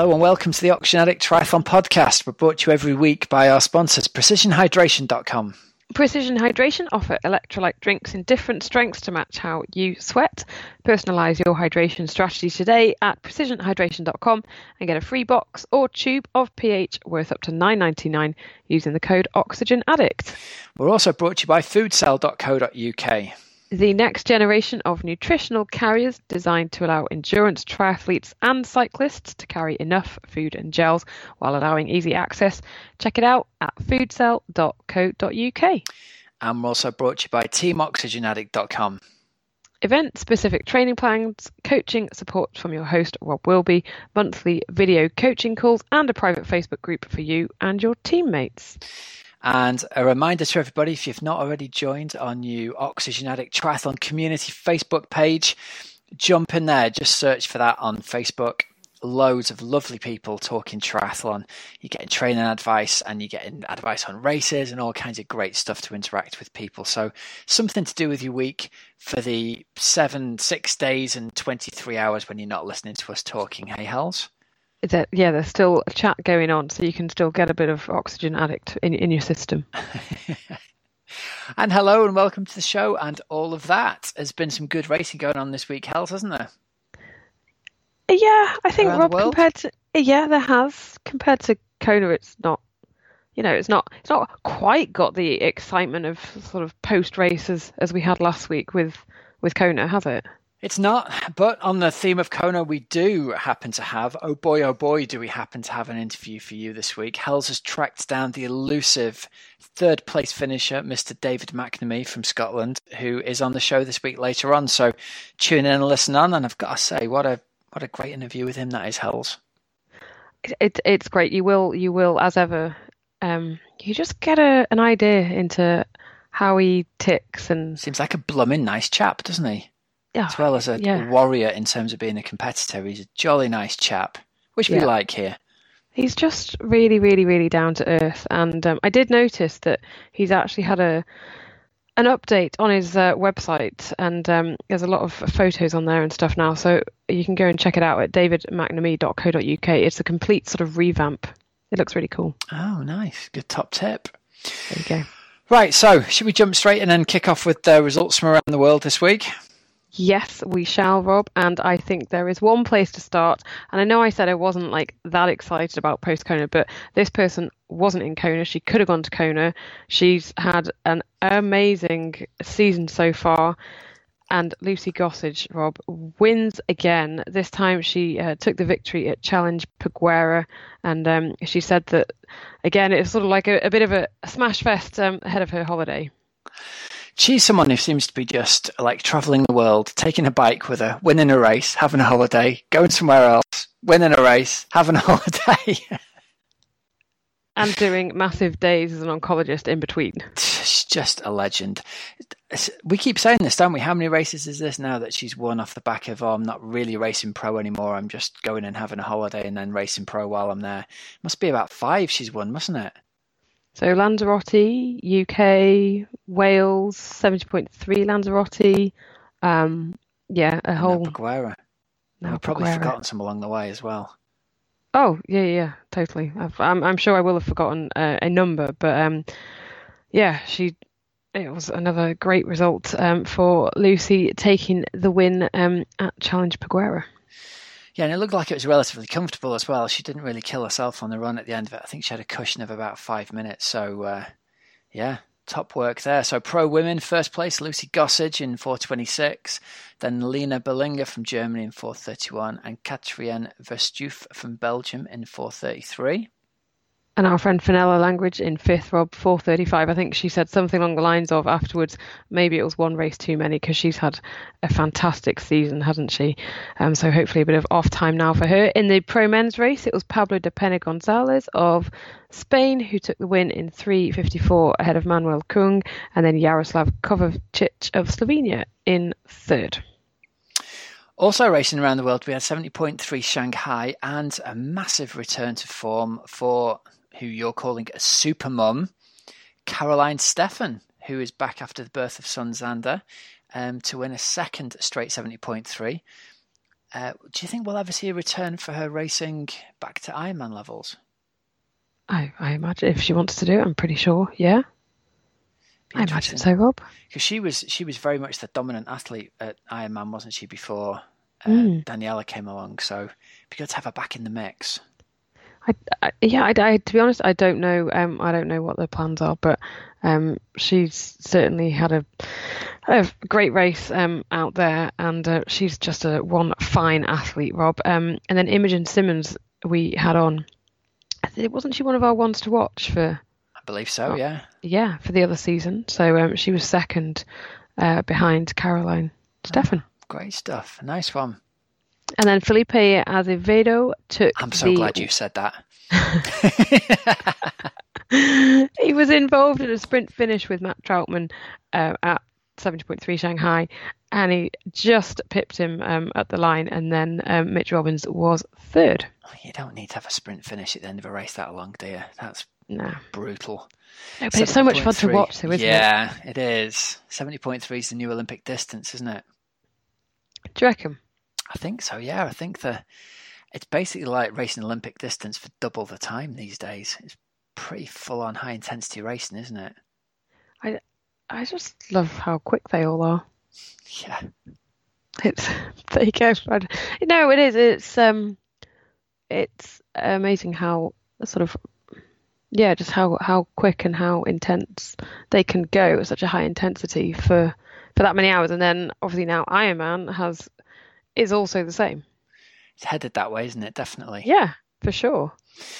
Hello and welcome to the Oxygen Addict Triathlon Podcast. We're brought to you every week by our sponsors, PrecisionHydration.com. Precision Hydration offer electrolyte drinks in different strengths to match how you sweat. Personalize your hydration strategy today at precisionhydration.com and get a free box or tube of pH worth up to $9.99 using the code OxygenAddict. We're also brought to you by foodcell.co.uk. The next generation of nutritional carriers designed to allow endurance triathletes and cyclists to carry enough food and gels while allowing easy access. Check it out at foodcell.co.uk. And we're also brought to you by teamoxygenaddict.com. Event specific training plans, coaching support from your host, Rob Wilby, monthly video coaching calls, and a private Facebook group for you and your teammates. And a reminder to everybody if you've not already joined our new Oxygen Addict Triathlon Community Facebook page, jump in there, just search for that on Facebook. Loads of lovely people talking triathlon. You're getting training advice and you're getting advice on races and all kinds of great stuff to interact with people. So, something to do with your week for the seven, six days and 23 hours when you're not listening to us talking. Hey, Hells? That yeah, there's still a chat going on, so you can still get a bit of oxygen addict in in your system. and hello and welcome to the show and all of that. There's been some good racing going on this week, Hells, hasn't there? Yeah, I think Rob compared to yeah, there has compared to Kona, it's not. You know, it's not it's not quite got the excitement of sort of post races as we had last week with with Kona, has it? It's not, but on the theme of Kona, we do happen to have, oh boy, oh boy, do we happen to have an interview for you this week. Hells has tracked down the elusive third place finisher, Mr. David McNamee from Scotland, who is on the show this week later on. So tune in and listen on. And I've got to say, what a what a great interview with him that is, Hells. It, it it's great. You will, you will, as ever, um, you just get a, an idea into how he ticks and seems like a blooming nice chap, doesn't he? As well as a yeah. warrior in terms of being a competitor. He's a jolly nice chap, which yeah. we like here. He's just really, really, really down to earth. And um, I did notice that he's actually had a an update on his uh, website, and um, there's a lot of photos on there and stuff now. So you can go and check it out at davidmcnamee.co.uk. It's a complete sort of revamp. It looks really cool. Oh, nice. Good top tip. There you go. Right, so should we jump straight in and kick off with the results from around the world this week? Yes, we shall, Rob. And I think there is one place to start. And I know I said I wasn't like that excited about post Kona, but this person wasn't in Kona. She could have gone to Kona. She's had an amazing season so far. And Lucy Gossage, Rob, wins again. This time she uh, took the victory at Challenge Peguera. And um, she said that, again, it's sort of like a, a bit of a smash fest um, ahead of her holiday she's someone who seems to be just like traveling the world, taking a bike with her, winning a race, having a holiday, going somewhere else, winning a race, having a holiday. and doing massive days as an oncologist in between. She's just a legend. We keep saying this, don't we? How many races is this now that she's won off the back of, oh, I'm not really racing pro anymore. I'm just going and having a holiday and then racing pro while I'm there. Must be about five she's won, mustn't it? So Lanzarote, UK, Wales, 70.3 Lanzarote. Um, yeah, a whole. Peguera. No, I've probably forgotten some along the way as well. Oh yeah, yeah, totally. i am I'm sure I will have forgotten uh, a number, but um, yeah, she. It was another great result um, for Lucy taking the win um, at Challenge Peguera. Yeah, and it looked like it was relatively comfortable as well. She didn't really kill herself on the run at the end of it. I think she had a cushion of about five minutes. So, uh, yeah, top work there. So, pro women, first place, Lucy Gossage in 426. Then Lena Berlinger from Germany in 431. And Katrien Verstuyft from Belgium in 433 and our friend Fenella Langridge in fifth, Rob, 435. I think she said something along the lines of afterwards, maybe it was one race too many because she's had a fantastic season, hasn't she? Um, so hopefully a bit of off time now for her. In the pro men's race, it was Pablo Dapena Gonzalez of Spain who took the win in 3.54 ahead of Manuel Kung, and then Jaroslav Kovacic of Slovenia in third. Also racing around the world, we had 70.3 Shanghai and a massive return to form for who you're calling a super mum, Caroline Steffen, who is back after the birth of son Xander, um, to win a second straight 70.3. Uh, do you think we'll ever see a return for her racing back to Ironman levels? I, I imagine if she wants to do it, I'm pretty sure. Yeah, I imagine so, Rob. Because she was she was very much the dominant athlete at Ironman, wasn't she? Before uh, Mm. Daniela came along, so it'd be good to have her back in the mix. I, I, yeah, I, I- to be honest, I don't know. Um, I don't know what their plans are, but um, she's certainly had a, a great race um out there, and uh, she's just a one fine athlete, Rob. Um, and then Imogen Simmonds we had on. It Wasn't she one of our ones to watch for? I believe so. Oh. Yeah. Yeah, for the other season. So um, she was second uh, behind Caroline Steffen. Great stuff. Nice one. And then Felipe Azevedo took I'm so the glad you said that. he was involved in a sprint finish with Matt Trautman uh, at 70.3 Shanghai, and he just pipped him um, at the line. And then um, Mitch Robins was third. You don't need to have a sprint finish at the end of a race that long, do you? That's No, brutal. no but it's so much fun to watch, though, isn't it? yeah, it is. 70.3 is the new Olympic distance, isn't it? Do you reckon? I think so, yeah. I think the it's basically like racing Olympic distance for double the time these days. It's pretty full on high intensity racing, isn't it? I I just love how quick they all are. Yeah. It's there you go. No, it is. It's um, it's amazing how sort of yeah, just how how quick and how intense they can go at such a high intensity for for that many hours. And then obviously now Ironman has is also the same. It's headed that way, isn't it? Definitely. Yeah, for sure.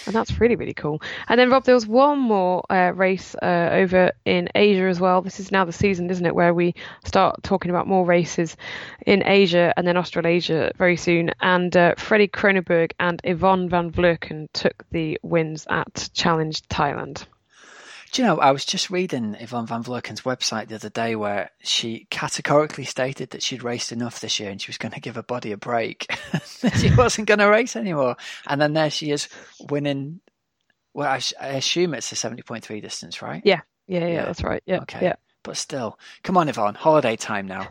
And that's really, really cool. And then, Rob, there was one more uh, race uh, over in Asia as well. This is now the season, isn't it, where we start talking about more races in Asia and then Australasia very soon. And uh, Freddie Kronenberg and Yvonne van Vlerken took the wins at Challenge Thailand. Do you know, I was just reading Yvonne van Vlerken's website the other day where she categorically stated that she'd raced enough this year and she was going to give her body a break. she wasn't going to race anymore. And then there she is winning. Well, I, I assume it's a 70.3 distance, right? Yeah, yeah, yeah, Yeah. that's right. Yeah, Okay. yeah. But still, come on, Yvonne, holiday time now.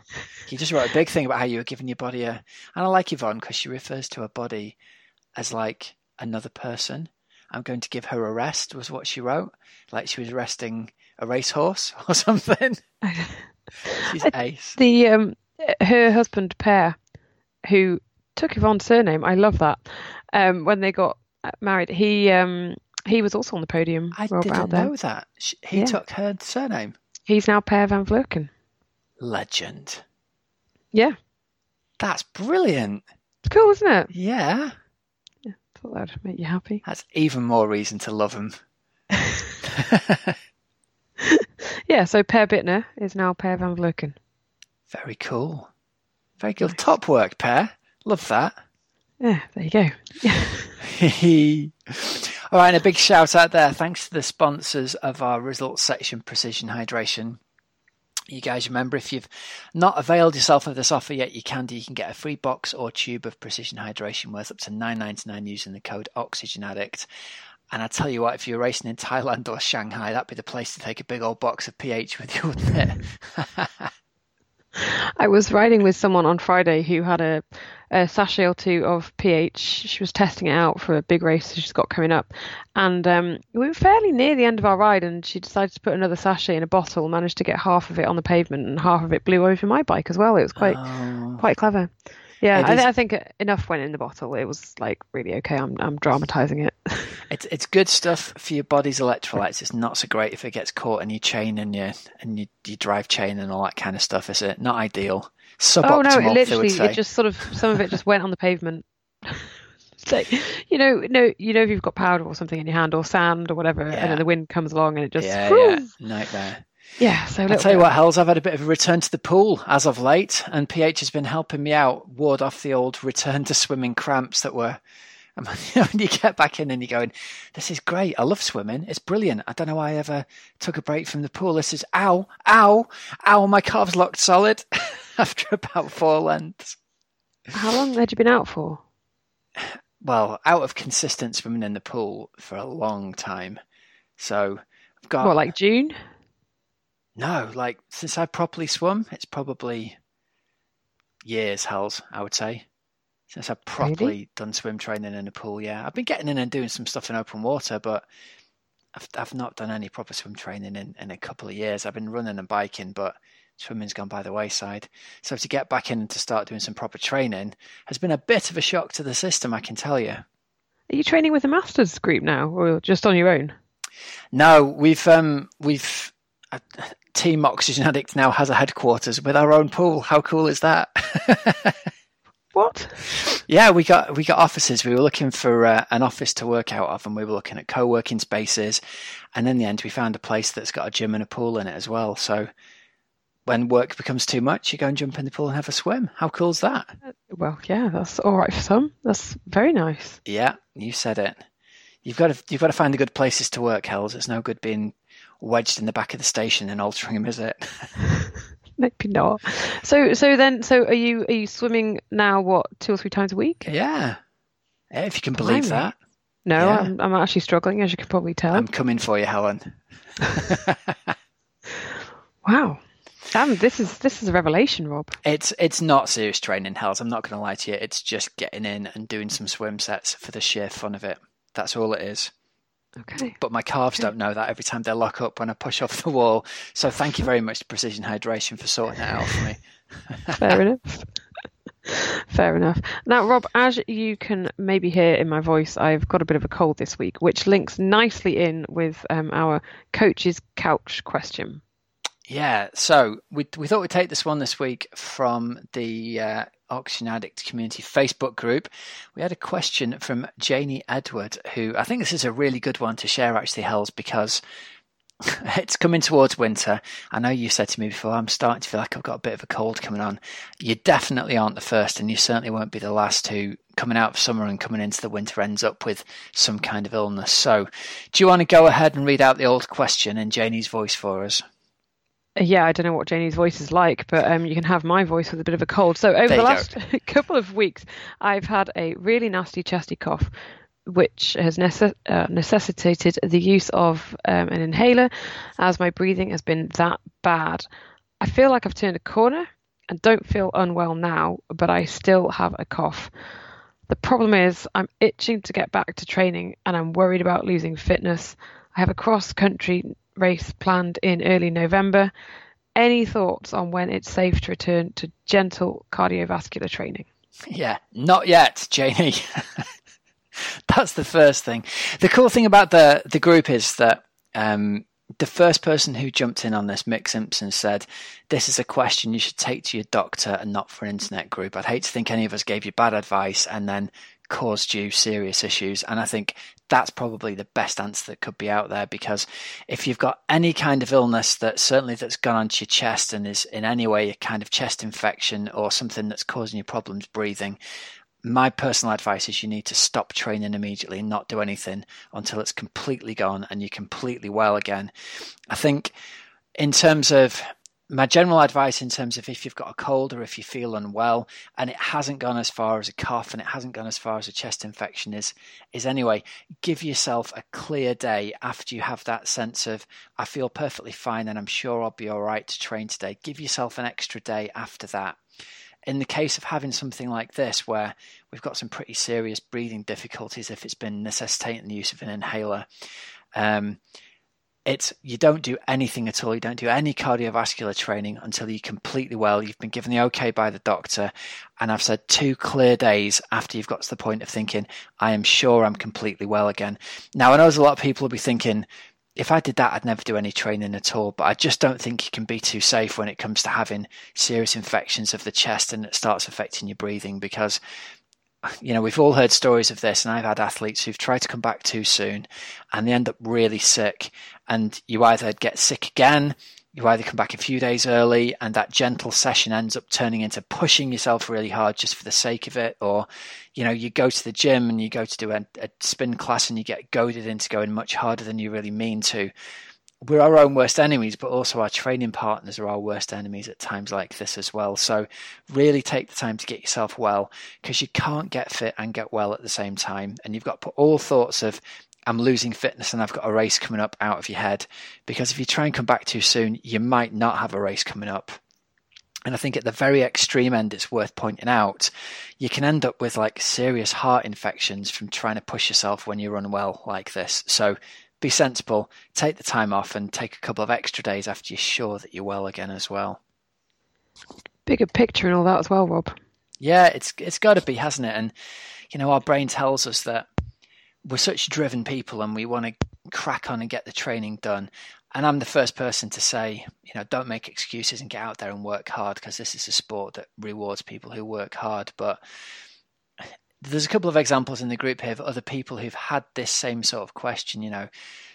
You just wrote a big thing about how you were giving your body a. And I like Yvonne because she refers to her body as like another person. I'm going to give her a rest, was what she wrote. Like she was resting a racehorse or something. She's ace. The um, her husband Per, who took Yvonne's surname, I love that. Um, when they got married, he um he was also on the podium. I Rob, didn't know that. She, he Yeah. took her surname. He's now Per van Vlerken. Legend. Yeah, That's brilliant. it's cool, isn't it? Yeah. Thought that would make you happy. That's even more reason to love him. Yeah, so Per Bittner is now Per van Vlerken. Very cool. Very good. Top work, pair. Love that. Yeah, there you go. All right, and a big shout out there. Thanks to the sponsors of our results section, Precision Hydration. You guys remember if you've not availed yourself of this offer yet, you can do. You can get a free box or tube of Precision Hydration worth up to nine ninety nine using the code Oxygen Addict. And I tell you what, if you're racing in Thailand or Shanghai, that'd be the place to take a big old box of pH with you, wouldn't it? I was riding with someone on Friday who had a, a sachet or two of pH. She was testing it out for a big race she's got coming up. And um, we were fairly near the end of our ride, and she decided to put another sachet in a bottle, managed to get half of it on the pavement, and half of it blew over my bike as well. It was quite Oh. quite clever. Yeah, I, is- I think enough went in the bottle. It was like really okay. I'm I'm dramatizing it. It's it's good stuff for your body's electrolytes. It's not so great if it gets caught in your chain and your and your, your drive chain and all that kind of stuff. Is it not ideal? Suboptimal, oh no, it literally it just sort of some of it just went on the pavement. Like you know, no, you know if you've got powder or something in your hand or sand or whatever, and then the wind comes along and it just yeah, yeah, nightmare. Yeah, so I'll tell you bit- what, Hells, I've had a bit of a return to the pool as of late, and PH has been helping me out ward off the old return to swimming cramps that were. I mean, when you get back in and you're going, this is great. I love swimming. It's brilliant. I don't know why I ever took a break from the pool. This is ow, ow, ow. My calves locked solid after about four lengths. How long had you been out for? Well, out of consistent swimming in the pool for a long time. So I've got What, like June? No, like since I properly swum, it's probably years, hells, I would say. since I've properly really? done swim training in a pool. Yeah, I've been getting in and doing some stuff in open water, but I've I've not done any proper swim training in, in a couple of years. I've been running and biking, but swimming's gone by the wayside. So to get back in and to start doing some proper training has been a bit of a shock to the system, I can tell you. Are you training with a masters group now, or just on your own? No, we've um, we've Team Oxygen Addict now has a headquarters with our own pool. How cool is that? what? Yeah, we got we got offices. We were looking for uh, an office to work out of, and we were looking at co-working spaces. And in the end, we found a place that's got a gym and a pool in it as well. So when work becomes too much, you go and jump in the pool and have a swim. How cool is that? Well, yeah, that's all right for some. That's very nice. Yeah, you said it. You've got to you've got to find the good places to work, Hells. It's no good being wedged in the back of the station in Altrincham, is it? Maybe not. So so then so are you are you swimming now? What two or three times a week? Yeah, yeah if you can believe Blimey. that. No, yeah. I'm I'm actually struggling, as you can probably tell. I'm coming for you, Helen. wow. Damn, this is this is a revelation, Rob. It's it's not serious training, Hells. I'm not going to lie to you. It's just getting in and doing some swim sets for the sheer fun of it. That's all it is. Okay. But my calves okay. don't know that every time they lock up when I push off the wall. So thank you very much to Precision Hydration for sorting that out for me. Fair enough. Fair enough. Now, Rob, as you can maybe hear in my voice, I've got a bit of a cold this week, which links nicely in with um, our coach's couch question. Yeah, so we we thought we'd take this one this week from the uh, Oxygen Addict Community Facebook group. We had a question from Janie Edward, who I think this is a really good one to share, actually, Hells, because it's coming towards winter. I know you said to me before, I'm starting to feel like I've got a bit of a cold coming on. You definitely aren't the first, and you certainly won't be the last who, coming out of summer and coming into the winter, ends up with some kind of illness. So, do you want to go ahead and read out the old question in Janie's voice for us? Yeah, I don't know what Janie's voice is like, but um, you can have my voice with a bit of a cold. So over the last couple of weeks, I've had a really nasty chesty cough, which has nece- uh, necessitated the use of um, an inhaler, as my breathing has been that bad. I feel like I've turned a corner and don't feel unwell now, but I still have a cough. The problem is, I'm itching to get back to training, and I'm worried about losing fitness. I have a cross country race planned in early November. Any thoughts on when it's safe to return to gentle cardiovascular training? Yeah, not yet, Janie. That's the first thing. The cool thing about the the group is that um, the first person who jumped in on this, Mick Simpson, said, This is a question you should take to your doctor and not for an internet group. I'd hate to think any of us gave you bad advice and then caused you serious issues. And I think that's probably the best answer that could be out there because if you've got any kind of illness that certainly that's gone onto your chest and is in any way a kind of chest infection or something that's causing you problems breathing, my personal advice is you need to stop training immediately and not do anything until it's completely gone and you're completely well again. I think in terms of my general advice in terms of if you've got a cold or if you feel unwell and it hasn't gone as far as a cough and it hasn't gone as far as a chest infection is is anyway give yourself a clear day after you have that sense of I feel perfectly fine and I'm sure I'll be all right to train today give yourself an extra day after that in the case of having something like this where we've got some pretty serious breathing difficulties if it's been necessitating the use of an inhaler um, it's you don't do anything at all. You don't do any cardiovascular training until you're completely well. You've been given the okay by the doctor, and I've said two clear days after you've got to the point of thinking, I am sure I'm completely well again. Now I know there's a lot of people will be thinking, if I did that, I'd never do any training at all. But I just don't think you can be too safe when it comes to having serious infections of the chest and it starts affecting your breathing because you know, we've all heard stories of this, and I've had athletes who've tried to come back too soon and they end up really sick. And you either get sick again, you either come back a few days early, and that gentle session ends up turning into pushing yourself really hard just for the sake of it, or you know, you go to the gym and you go to do a, a spin class and you get goaded into going much harder than you really mean to we're our own worst enemies, but also our training partners are our worst enemies at times like this as well. So, really take the time to get yourself well because you can't get fit and get well at the same time. And you've got to put all thoughts of, I'm losing fitness and I've got a race coming up out of your head. Because if you try and come back too soon, you might not have a race coming up. And I think at the very extreme end, it's worth pointing out, you can end up with like serious heart infections from trying to push yourself when you're unwell like this. So be sensible, take the time off, and take a couple of extra days after you're sure that you're well again as well. Bigger picture and all that as well, Rob. Yeah, it's it's got to be, hasn't it? And you know, our brain tells us that we're such driven people and we want to crack on and get the training done. And I'm the first person to say, you know, don't make excuses and get out there and work hard because this is a sport that rewards people who work hard. But there's a couple of examples in the group here of other people who've had this same sort of question. You know,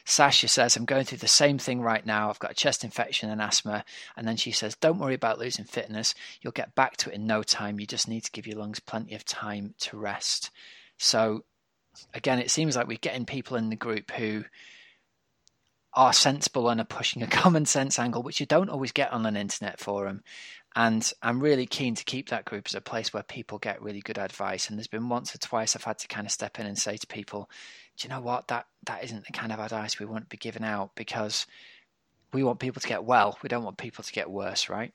Sasha says, I'm going through the same thing right now. I've got a chest infection and asthma. And then she says, Don't worry about losing fitness. You'll get back to it in no time. You just need to give your lungs plenty of time to rest. So, again, it seems like we're getting people in the group who are sensible and are pushing a common sense angle, which you don't always get on an internet forum. And I'm really keen to keep that group as a place where people get really good advice. And there's been once or twice I've had to kind of step in and say to people, do you know what? That that isn't the kind of advice we want to be giving out because we want people to get well. We don't want people to get worse, right?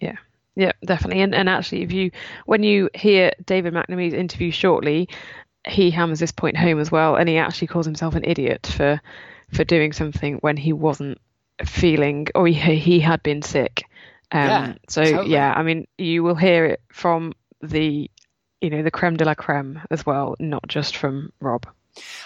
Yeah. Yeah, definitely. And and actually if you when you hear David McNamee's interview shortly, he hammers this point home as well and he actually calls himself an idiot for for doing something when he wasn't feeling or he, he had been sick. Um, yeah, so totally. yeah, I mean, you will hear it from the, you know, the creme de la creme as well, not just from Rob.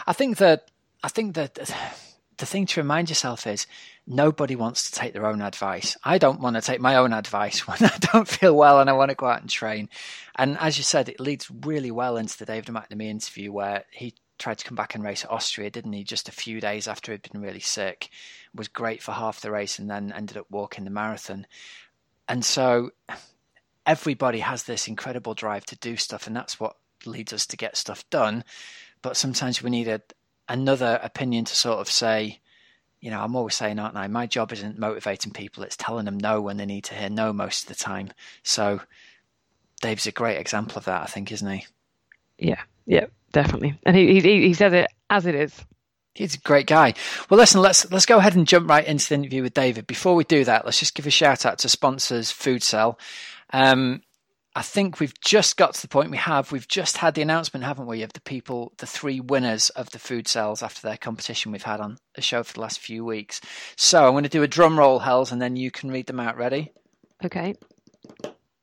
I think that I think that the thing to remind yourself is nobody wants to take their own advice. I don't want to take my own advice when I don't feel well and I want to go out and train. And as you said, it leads really well into the David McNamee interview where he tried to come back and race at Austria, didn't he? Just a few days after he'd been really sick, was great for half the race, and then ended up walking the marathon. And so everybody has this incredible drive to do stuff, and that's what leads us to get stuff done. But sometimes we need a, another opinion to sort of say, you know, I'm always saying, aren't I? My job isn't motivating people; it's telling them no when they need to hear no most of the time. So Dave's a great example of that, I think, isn't he? Yeah, yeah, definitely. And he he, he says it as it is. He's a great guy. Well, listen, let's let's go ahead and jump right into the interview with David. Before we do that, let's just give a shout out to sponsors Food Cell. Um, I think we've just got to the point we have. We've just had the announcement, haven't we, of the people, the three winners of the food cells after their competition we've had on the show for the last few weeks. So I'm going to do a drum roll, Hells, and then you can read them out. Ready? Okay.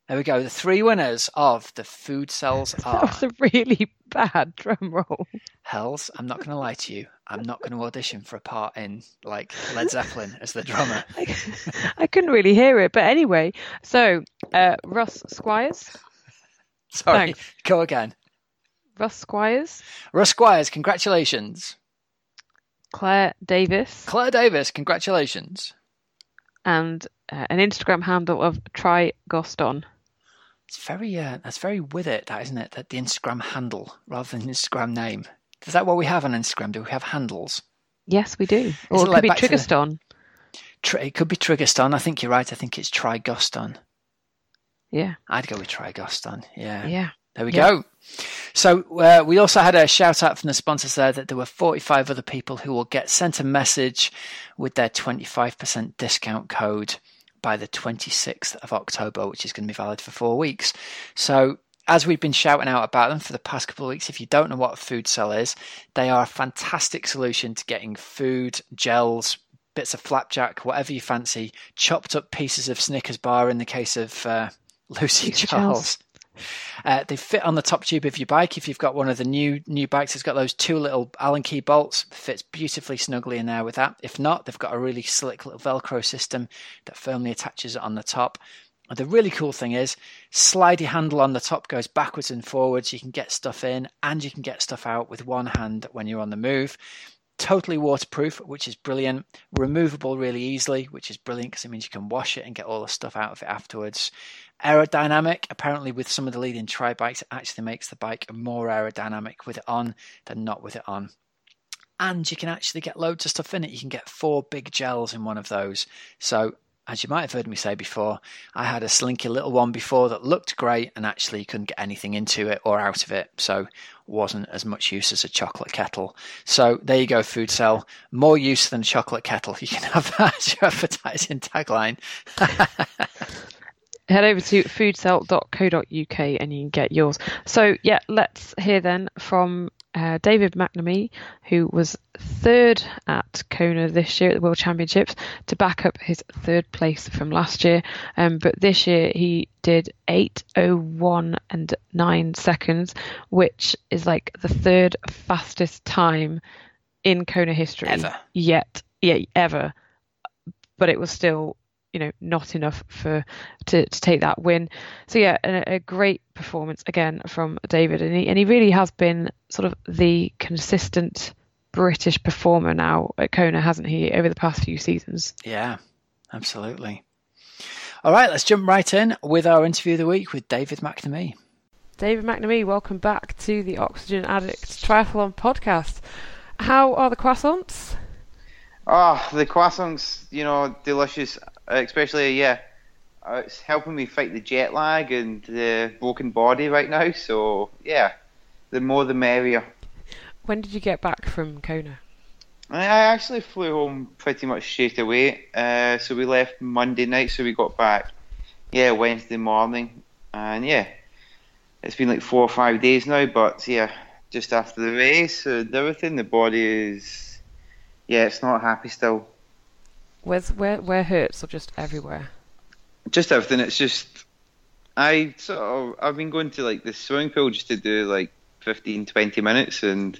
There we go. The three winners of the food cells are. That was a really bad drum roll. Hells, I'm not going to lie to you. I'm not going to audition for a part in like Led Zeppelin as the drummer. I couldn't really hear it, but anyway. So uh, Russ Squires. Sorry, Thanks. go again. Russ Squires. Russ Squires, congratulations. Claire Davis. Claire Davis, congratulations. And uh, an Instagram handle of Try Goston. It's very, uh, that's very with it, that isn't it? That the Instagram handle rather than Instagram name. Is that what we have on Instagram? Do we have handles? Yes, we do. Or it, it could be Triggerston. The... It could be Triggerston. I think you're right. I think it's Trigoston. Yeah. I'd go with Trigoston. Yeah. Yeah. There we yeah. go. So uh, we also had a shout out from the sponsors there that there were 45 other people who will get sent a message with their 25% discount code by the 26th of October, which is going to be valid for four weeks. So as we've been shouting out about them for the past couple of weeks, if you don't know what a food cell is, they are a fantastic solution to getting food, gels, bits of flapjack, whatever you fancy, chopped up pieces of Snickers bar in the case of uh, Lucy Charles. Uh, they fit on the top tube of your bike. If you've got one of the new new bikes, it's got those two little Allen key bolts. Fits beautifully snugly in there with that. If not, they've got a really slick little Velcro system that firmly attaches it on the top. The really cool thing is, slidey handle on the top goes backwards and forwards. You can get stuff in and you can get stuff out with one hand when you're on the move. Totally waterproof, which is brilliant. Removable really easily, which is brilliant because it means you can wash it and get all the stuff out of it afterwards. Aerodynamic, apparently, with some of the leading tri bikes, it actually makes the bike more aerodynamic with it on than not with it on and you can actually get loads of stuff in it. You can get four big gels in one of those. So as you might have heard me say before, I had a slinky little one before that looked great and actually couldn't get anything into it or out of it, so wasn't as much use as a chocolate kettle. So there you go, food cell. More use than a chocolate kettle. You can have that as your advertising tagline. head over to foodcell.co.uk and you can get yours. So yeah, let's hear then from uh, David McNamee, who was third at Kona this year at the World Championships to back up his third place from last year. Um, but this year he did 8:01 and 9 seconds, which is like the third fastest time in Kona history Ever. yet. Yeah, ever. But it was still you know not enough for to, to take that win. So yeah, a, a great performance again from David, and he and he really has been sort of the consistent British performer now at Kona, hasn't he, over the past few seasons? Yeah, absolutely. All right, let's jump right in with our interview of the week with David McNamee. David McNamee, welcome back to the Oxygen Addict Triathlon podcast. How are the croissants? Oh, the croissants, you know, delicious. Especially, yeah, uh, it's helping me fight the jet lag and the broken body right now. So, yeah, the more the merrier. When did you get back from Kona? I actually flew home pretty much straight away. Uh, so we left Monday night, so we got back, yeah, Wednesday morning. And yeah, it's been like four or five days now, but yeah, just after the race and everything, the body is, yeah, it's not happy still. Where's where where hurts or just everywhere? Just everything. It's just I sort of I've been going to like the swimming pool just to do like 15, 20 minutes, and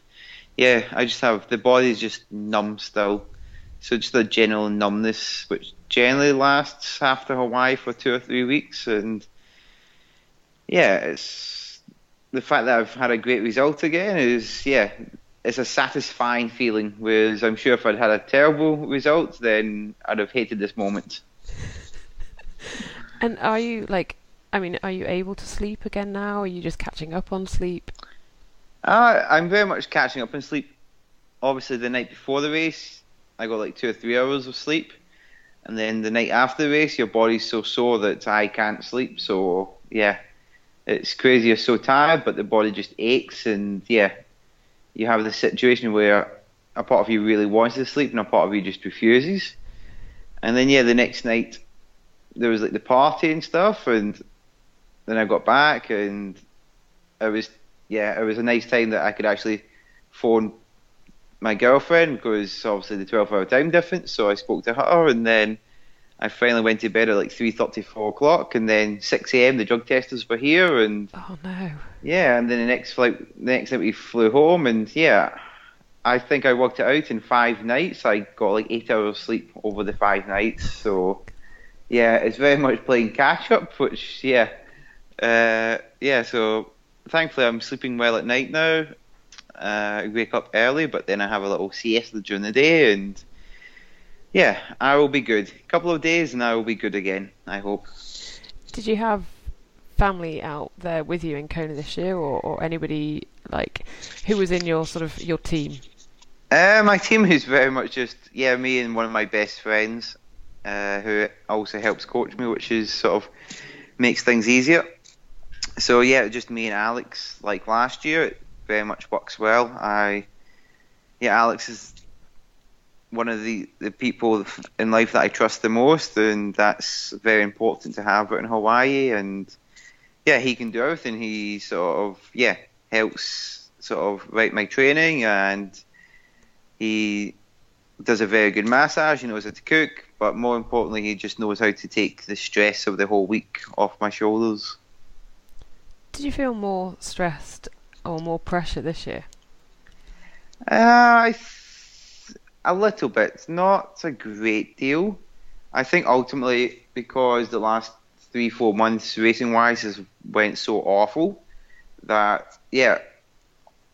yeah, I just have the body's just numb still. So just a general numbness, which generally lasts after Hawaii for two or three weeks, and yeah, it's the fact that I've had a great result again is yeah, it's a satisfying feeling. Whereas I'm sure if I'd had a terrible result, then I'd have hated this moment. And are you like, I mean, are you able to sleep again now? Are you just catching up on sleep? Uh, I'm very much catching up on sleep. Obviously, the night before the race, I got like two or three hours of sleep, and then the night after the race, your body's so sore that I can't sleep. So yeah, it's crazy. You're so tired, but the body just aches, and yeah, you have this situation where a part of you really wants to sleep and a part of you just refuses. And then yeah, the next night there was like the party and stuff, and then I got back and it was yeah, it was a nice time that I could actually phone my girlfriend because obviously the 12 hour time difference. So I spoke to her and then I finally went to bed at like three thirty, four o'clock, and then 6 a.m. the drug testers were here, and Oh no. yeah, and then the next flight, the next night we flew home, and yeah, I think I worked it out in five nights. I got like eight hours of sleep over the five nights, so yeah, it's very much playing catch up, which yeah, uh, yeah. So thankfully I'm sleeping well at night now. Uh, I wake up early, but then I have a little siesta during the day, and yeah, I will be good. A couple of days, and I will be good again. I hope. Did you have family out there with you in Kona this year, or, or anybody like who was in your sort of your team? Uh, my team is very much just yeah, me and one of my best friends, uh, who also helps coach me, which is sort of makes things easier. So yeah, just me and Alex, like last year, it very much works well. I yeah, Alex is one of the, the people in life that I trust the most, and that's very important to have out in Hawaii. And yeah, he can do everything. He sort of yeah helps sort of write my training, and he does a very good massage. He knows how to cook, but more importantly, he just knows how to take the stress of the whole week off my shoulders. Did you feel more stressed or more pressure this year? Uh, I th- a little bit, It's not a great deal. I think ultimately because the last three four months racing wise has went so awful that yeah,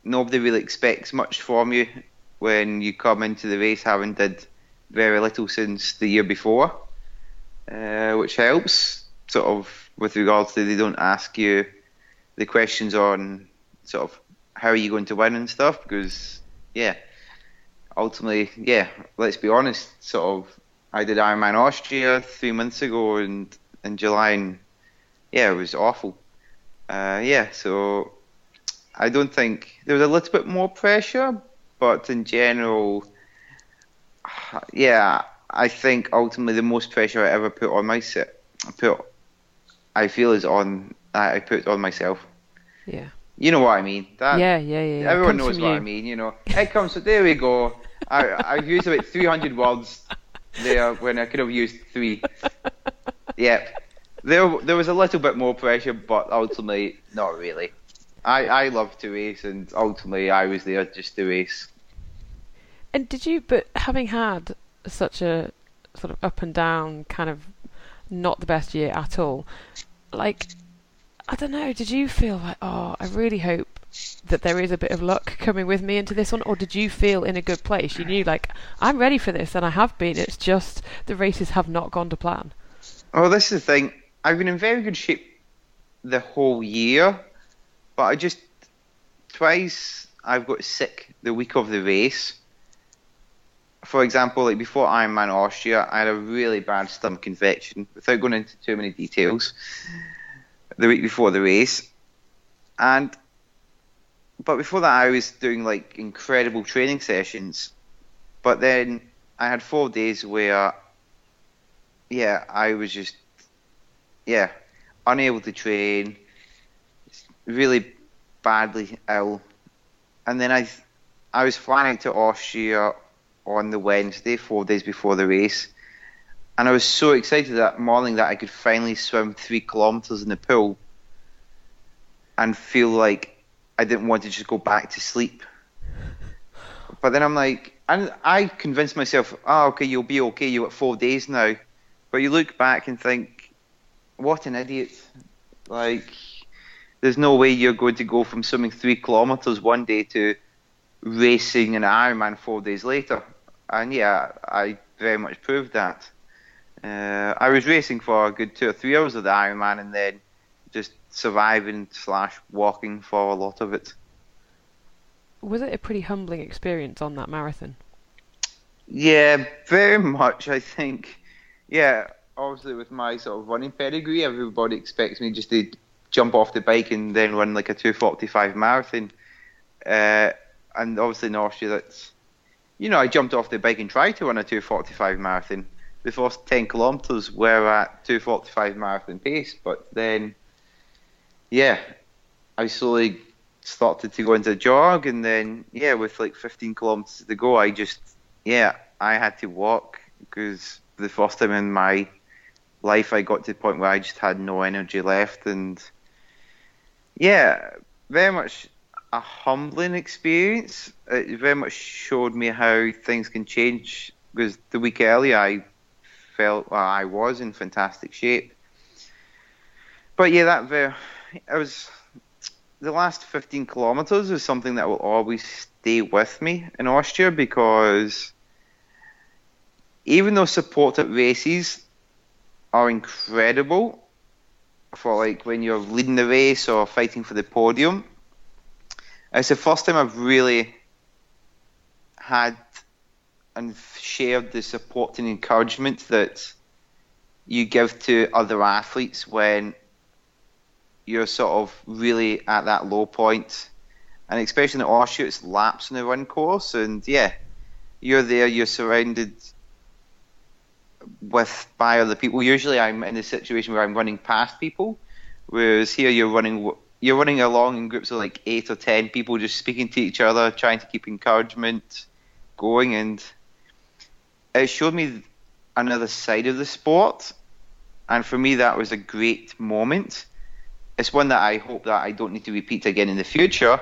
nobody really expects much from you when you come into the race having did very little since the year before, uh, which helps sort of with regards to they don't ask you the questions on sort of how are you going to win and stuff because yeah ultimately yeah let's be honest sort of I did Ironman Austria three months ago and in July and yeah it was awful uh, yeah so I don't think there was a little bit more pressure but in general yeah I think ultimately the most pressure I ever put on myself put I feel is on I put on myself. Yeah. You know what I mean? That, yeah, yeah, yeah. Everyone knows what you. I mean. You know, it comes. So there we go. I I used about 300 words there when I could have used three. Yeah, there there was a little bit more pressure, but ultimately not really. I I love to race, and ultimately I was there just to race. And did you? But having had such a sort of up and down kind of not the best year at all, like I don't know. Did you feel like, oh, I really hope that there is a bit of luck coming with me into this one, or did you feel in a good place? You knew, like, I'm ready for this, and I have been. It's just the races have not gone to plan. Well, this is the thing. I've been in very good shape the whole year, but I just twice I've got sick the week of the race. For example, like before Ironman Austria, I had a really bad stomach infection. Without going into too many details, the week before the race, and but before that, I was doing like incredible training sessions. But then I had four days where, yeah, I was just, yeah, unable to train, really badly ill, and then I, I was flying out to Austria on the Wednesday, four days before the race, and I was so excited that morning that I could finally swim three kilometers in the pool and feel like I didn't want to just go back to sleep. But then I'm like, and I convinced myself, oh, okay, you'll be okay. You got four days now. But you look back and think, what an idiot! Like, there's no way you're going to go from swimming three kilometers one day to racing an Ironman four days later. And yeah, I very much proved that. Uh, I was racing for a good two or three hours of the Ironman, and then just surviving slash walking for a lot of it. Was it a pretty humbling experience on that marathon? Yeah, very much. I think. Yeah, obviously with my sort of running pedigree, everybody expects me just to jump off the bike and then run like a 2:45 marathon. Uh, and obviously in Austria, that's you know I jumped off the bike and tried to run a 2:45 marathon. The first 10 kilometers were at 2:45 marathon pace, but then yeah, I slowly started to go into jog, and then yeah, with like 15 kilometers to go, I just yeah, I had to walk because the first time in my life I got to the point where I just had no energy left, and yeah, very much a humbling experience. It very much showed me how things can change. Because the week earlier, I felt well, I was in fantastic shape, but yeah, that very it was the last 15 kilometers is something that will always stay with me in Austria because even though supported races are incredible for like when you're leading the race or fighting for the podium, it's the first time I've really had and shared the support and encouragement that you give to other athletes when you're sort of really at that low point, and especially in the it's laps in the run course, and yeah, you're there, you're surrounded with by other people. Usually, I'm in a situation where I'm running past people, whereas here you're running you're running along in groups of like eight or ten people, just speaking to each other, trying to keep encouragement going, and it showed me another side of the sport, and for me that was a great moment it's one that I hope that I don't need to repeat again in the future.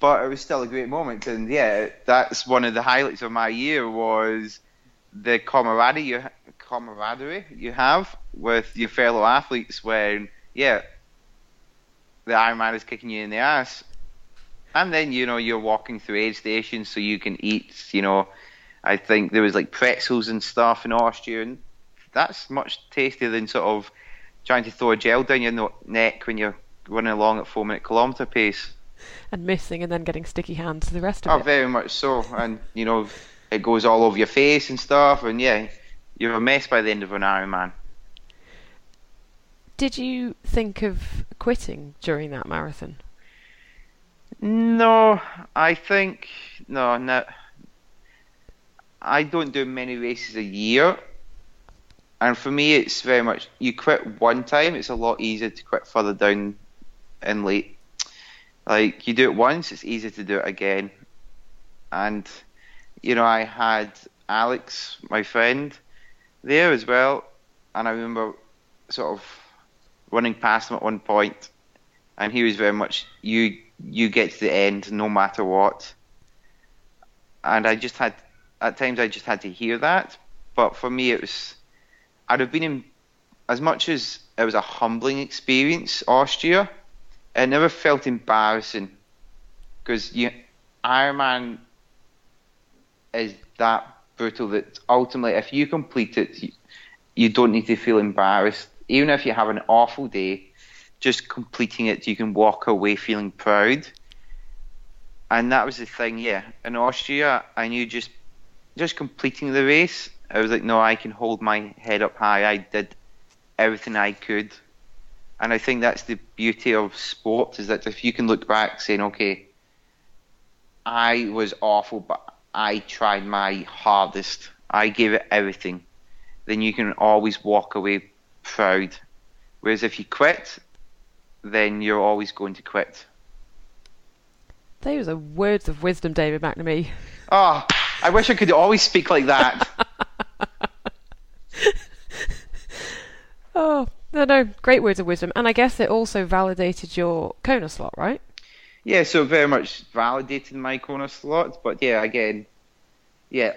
But it was still a great moment, and yeah, that's one of the highlights of my year was the camaraderie you camaraderie you have with your fellow athletes when yeah, the Ironman is kicking you in the ass, and then you know you're walking through aid stations so you can eat. You know, I think there was like pretzels and stuff in Austria, and that's much tastier than sort of trying to throw a gel down your neck when you're running along at four minute kilometre pace. And missing and then getting sticky hands the rest of oh, it. Oh, very much so. And, you know, it goes all over your face and stuff. And yeah, you're a mess by the end of an Ironman. Did you think of quitting during that marathon? No, I think no, no. I don't do many races a year, and for me, it's very much you quit one time. It's a lot easier to quit further down in late. Like you do it once, it's easier to do it again. And you know, I had Alex, my friend, there as well, and I remember sort of running past him at one point, and he was very much you you get to the end no matter what. And I just had at times I just had to hear that, but for me it was I'd have been in as much as it was a humbling experience Austria. It never felt embarrassing because you Ironman is that brutal that ultimately if you complete it, you, you don't need to feel embarrassed. Even if you have an awful day, just completing it, you can walk away feeling proud. And that was the thing, yeah. In Austria, I knew just just completing the race, I was like, no, I can hold my head up high. I did everything I could, and I think that's the beauty of sport is that if you can look back saying, okay, I was awful, but I tried my hardest. I gave it everything. Then you can always walk away proud. Whereas if you quit, then you're always going to quit. Those are words of wisdom, David McNamee. Oh, I wish I could always speak like that. Oh, no, no, great words of wisdom. And I guess it also validated your Kona slot, right? Yeah, so very much validated my Kona slot. But yeah, again, yeah,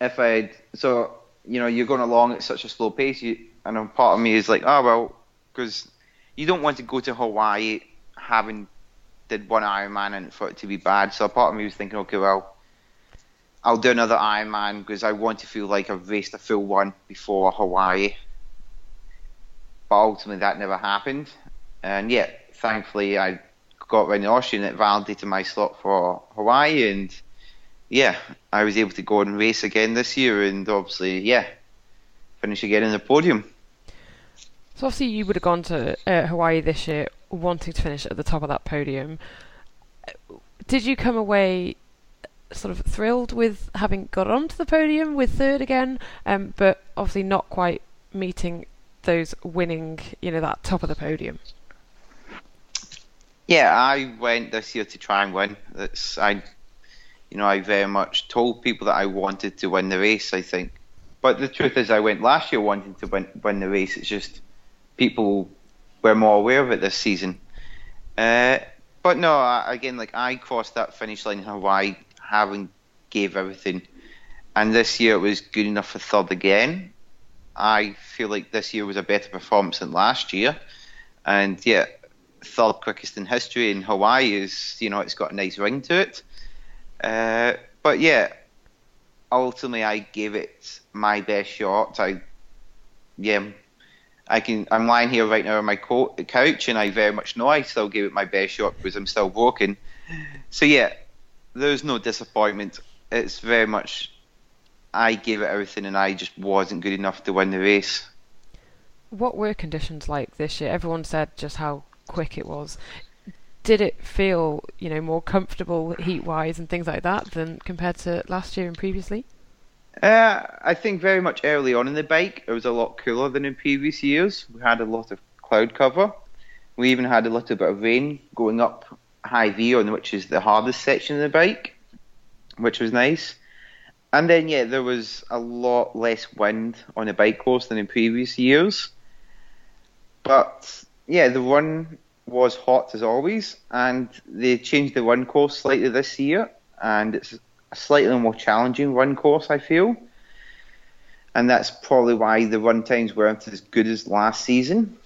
if I'd, so, you know, you're going along at such a slow pace, you, and a part of me is like, oh, well, because you don't want to go to Hawaii having did one Ironman and for it to be bad. So a part of me was thinking, okay, well, I'll do another Ironman because I want to feel like I've raced a full one before Hawaii. But ultimately, that never happened. And yet, thankfully, I got around the Austrian that validated my slot for Hawaii. And yeah, I was able to go and race again this year. And obviously, yeah, finish again in the podium. So obviously, you would have gone to uh, Hawaii this year wanting to finish at the top of that podium. Did you come away sort of thrilled with having got onto the podium with third again, um, but obviously not quite meeting those winning, you know, that top of the podium. Yeah, I went this year to try and win. That's I, you know, I very much told people that I wanted to win the race. I think, but the truth is, I went last year wanting to win win the race. It's just people were more aware of it this season. Uh, but no, again, like I crossed that finish line in Hawaii having gave everything. And this year it was good enough for third again. I feel like this year was a better performance than last year. And yeah, third quickest in history in Hawaii is, you know, it's got a nice ring to it. Uh, but yeah, ultimately I gave it my best shot. I, yeah, I can. I'm lying here right now on my co- couch, and I very much know I still gave it my best shot because I'm still broken. So yeah, there's no disappointment. It's very much I gave it everything and I just wasn't good enough to win the race. What were conditions like this year? Everyone said just how quick it was. Did it feel, you know, more comfortable heat wise and things like that than compared to last year and previously? Uh, I think very much early on in the bike, it was a lot cooler than in previous years. We had a lot of cloud cover. We even had a little bit of rain going up Hawi on, which is the hardest section of the bike, which was nice. And then, yeah, there was a lot less wind on the bike course than in previous years. But, yeah, the run was hot as always, and they changed the run course slightly this year, and it's a slightly more challenging run course, I feel. And that's probably why the run times weren't as good as last season.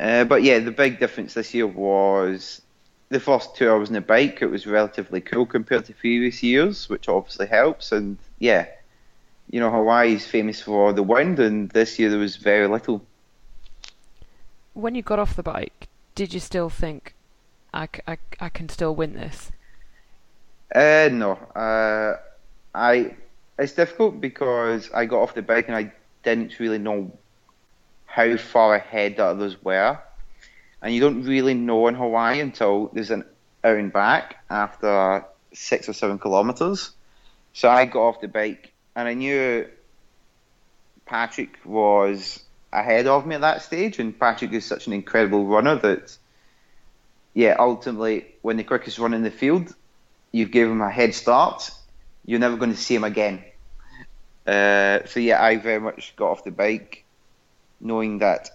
Uh, but yeah, the big difference this year was the first two hours on the bike, it was relatively cool compared to previous years, which obviously helps. And yeah, you know, Hawaii is famous for the wind, and this year there was very little. When you got off the bike, did you still think, I, I, I can still win this? Uh, no. Uh, I it's difficult because I got off the bike and I didn't really know how far ahead the others were and you don't really know in Hawaii until there's an hour back after six or seven kilometers. So I got off the bike and I knew Patrick was ahead of me at that stage, and Patrick is such an incredible runner that, yeah, ultimately, when the quickest run in the field, you've given him a head start, you're never going to see him again. Uh, so yeah, I very much got off the bike knowing that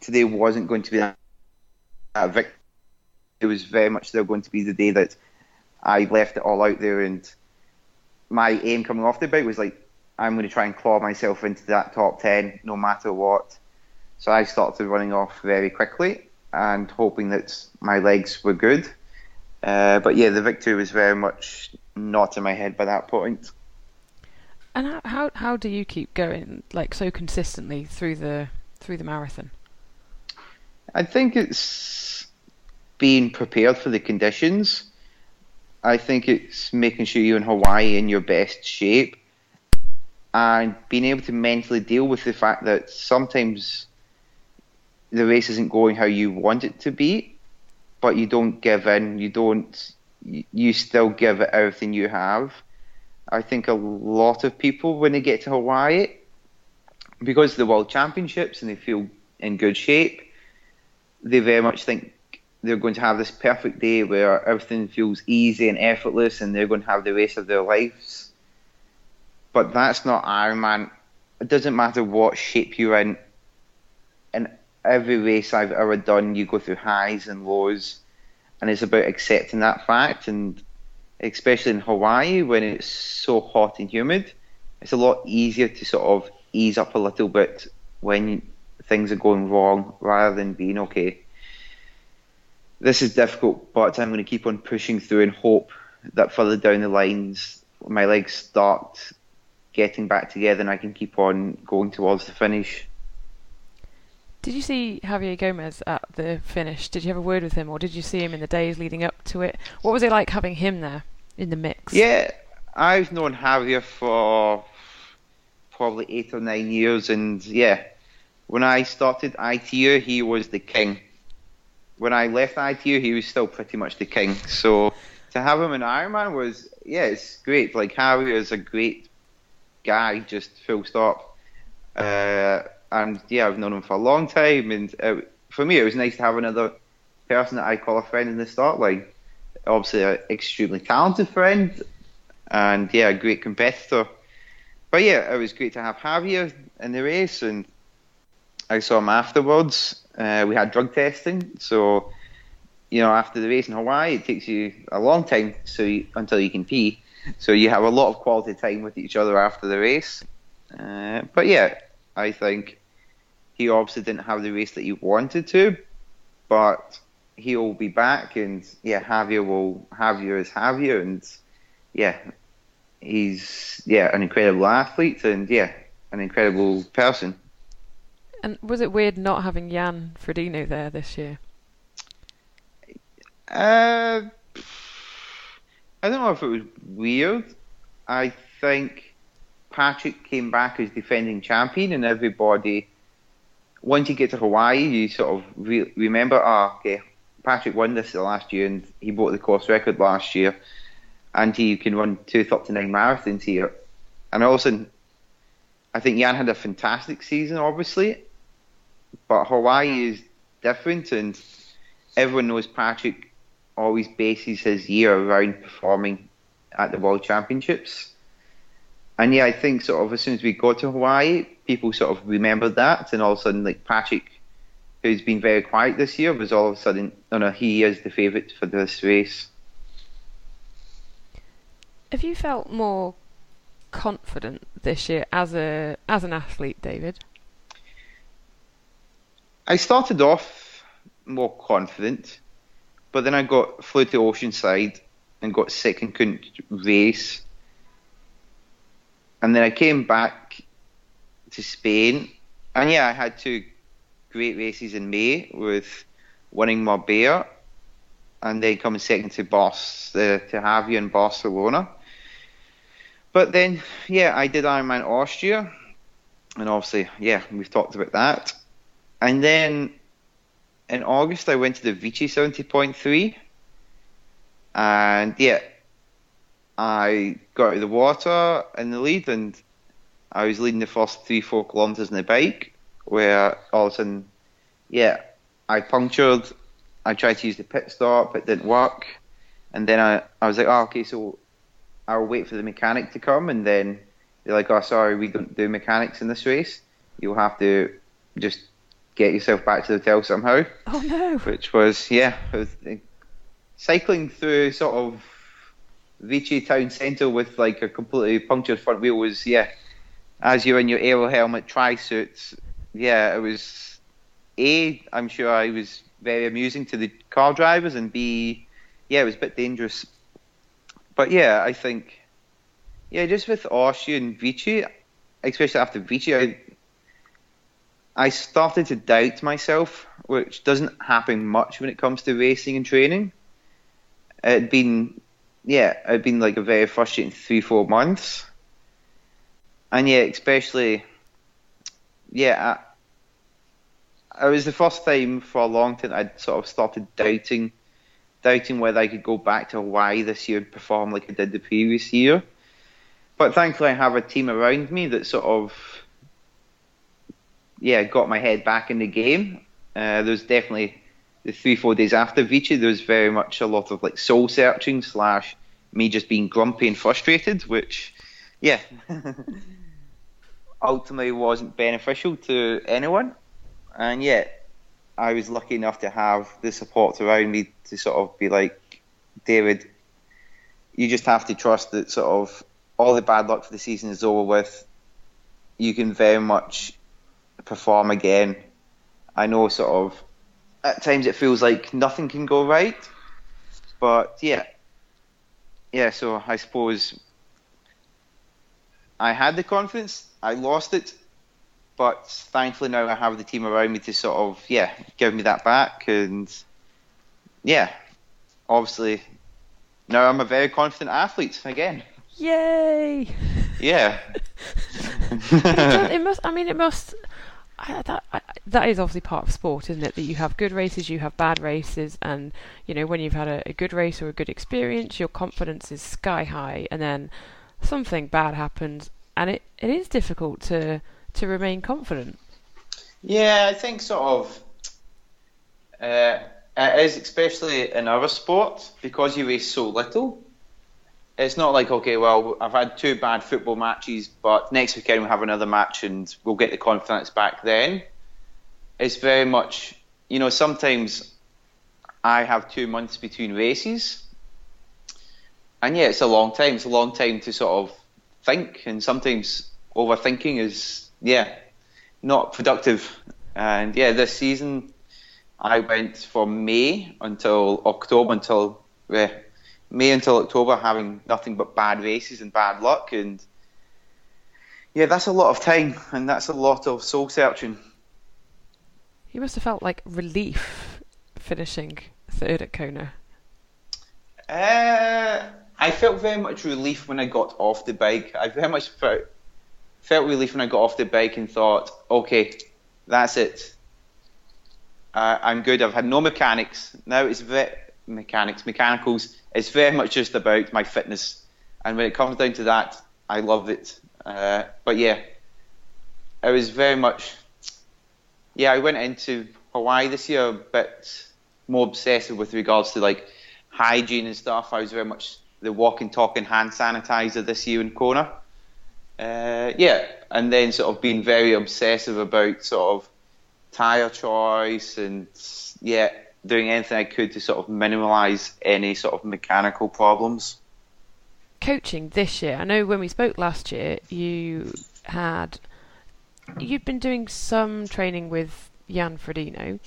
today wasn't going to be that, victory. It was very much still going to be the day that I left it all out there, and my aim coming off the bike was like, I'm going to try and claw myself into that top 10 no matter what. So I started running off very quickly and hoping that my legs were good. Uh, but yeah, the victory was very much not in my head by that point. And how, how how do you keep going like so consistently through the through the marathon? I think it's being prepared for the conditions. I think it's making sure you're in Hawaii in your best shape and being able to mentally deal with the fact that sometimes the race isn't going how you want it to be, but you don't give in. You don't. You still give it everything you have. I think a lot of people, when they get to Hawaii, because of the World Championships and they feel in good shape, they very much think they're going to have this perfect day where everything feels easy and effortless and they're going to have the race of their lives but that's not Ironman. It doesn't matter what shape you're in. In every race I've ever done, you go through highs and lows, and it's about accepting that fact. And especially in Hawaii, when it's so hot and humid, it's a lot easier to sort of ease up a little bit when things are going wrong rather than being okay. This is difficult, but I'm going to keep on pushing through and hope that further down the lines, my legs start getting back together and I can keep on going towards the finish. Did you see Javier Gomez at the finish? Did you have a word with him or did you see him in the days leading up to it? What was it like having him there in the mix? Yeah, I've known Javier for probably eight or nine years and yeah, when I started ITU he was the king. When I left ITU he was still pretty much the king. So to have him in Ironman was yeah, it's great. Like Javier is a great guy, just full stop. Uh, and yeah, I've known him for a long time, and uh, for me, it was nice to have another person that I call a friend in the start line. Obviously, an extremely talented friend, and yeah, a great competitor. But yeah, it was great to have Javier in the race, and I saw him afterwards. Uh, we had drug testing, so you know, after the race in Hawaii, it takes you a long time so you, until you can pee. So you have a lot of quality time with each other after the race. Uh, but yeah, I think he obviously didn't have the race that he wanted to, but he'll be back, and yeah, Javier will Javier is Javier, and yeah, he's yeah an incredible athlete, and yeah, an incredible person. And was it weird not having Jan Frodeno there this year? Uh, I don't know if it was weird. I think Patrick came back as defending champion, and everybody, once you get to Hawaii, you sort of re- remember, oh, okay, Patrick won this the last year, and he broke the course record last year, and he can run two top to nine marathons here. And also, I think Jan had a fantastic season, obviously, but Hawaii is different, and everyone knows Patrick always bases his year around performing at the World Championships. And yeah, I think sort of as soon as we go to Hawaii, people sort of remember that, and all of a sudden, like Patrick, who's been very quiet this year, was all of a sudden, no, no, he is the favourite for this race. Have you felt more confident this year as a as an athlete, David? I started off more confident. But then I got flew to Oceanside and got sick and couldn't race. And then I came back to Spain, and yeah, I had two great races in May with winning Marbella and then coming second to Boss uh, to Javier in Barcelona. But then, yeah, I did Ironman Austria, and obviously, yeah, we've talked about that. And then in August, I went to the Vichy 70.3. And yeah, I got out of the water in the lead and I was leading the first three, four kilometres on the bike, where all of a sudden, yeah, I punctured. I tried to use the pit stop, it didn't work. And then I, I was like, oh, okay, so I'll wait for the mechanic to come. And then they're like, oh, sorry, we don't do mechanics in this race. You'll have to just get yourself back to the hotel somehow. Oh no! Which was yeah, was uh, cycling through sort of Vichy town centre with like a completely punctured front wheel was yeah. As you're in your aero helmet, tri suits, yeah, it was a. I'm sure I was very amusing to the car drivers, and b. Yeah, it was a bit dangerous. But yeah, I think yeah, just with Austria and Vichy, especially after Vichy, I, I started to doubt myself, which doesn't happen much when it comes to racing and training. It'd been, yeah, it'd been like a very frustrating three, four months. And yeah, especially, yeah, I, it was the first time for a long time I'd sort of started doubting, doubting whether I could go back to Hawaii this year perform like I did the previous year. But thankfully, I have a team around me that sort of yeah, got my head back in the game. Uh, there was definitely the three, four days after Vichy, there was very much a lot of like soul searching slash me just being grumpy and frustrated, which, yeah, ultimately wasn't beneficial to anyone. And yet, I was lucky enough to have the support around me to sort of be like, David, you just have to trust that sort of all the bad luck for the season is over with. You can very much perform again. I know sort of at times it feels like nothing can go right, but yeah, yeah. So I suppose I had the confidence, I lost it, but thankfully now I have the team around me to sort of yeah give me that back, and yeah, obviously now I'm a very confident athlete again. Yay! Yeah. it must. I mean, it must I, that I, that is obviously part of sport, isn't it? That you have good races, you have bad races, and you know when you've had a, a, good race or a good experience, your confidence is sky high, and then something bad happens, and it, it is difficult to to remain confident. Yeah, I think sort of. Uh, it is especially in our sport because you race so little it's not like okay, well, I've had two bad football matches, but next weekend we'll have another match and we'll get the confidence back. Then it's very much, you know, sometimes I have two months between races, and yeah, it's a long time. It's a long time to sort of think, and sometimes overthinking is yeah not productive. And yeah, this season I went from May until October until. Uh, May until October having nothing but bad races and bad luck, and yeah, that's a lot of time, and that's a lot of soul searching. You must have felt like relief finishing third at Kona. Uh, I felt very much relief when I got off the bike. I very much felt, felt relief when I got off the bike and thought, okay, that's it. Uh, I'm good. I've had no mechanics. Now it's ve- mechanics, mechanicals it's very much just about my fitness. And when it comes down to that, I love it. Uh, but yeah, I was very much, yeah, I went into Hawaii this year a bit more obsessive with regards to like hygiene and stuff. I was very much the walking, talking hand sanitizer this year in Kona. Uh, yeah, and then sort of being very obsessive about sort of tire choice and yeah, doing anything I could to sort of minimalise any sort of mechanical problems. Coaching this year, I know when we spoke last year, you had you'd been doing some training with Jan Frodeno.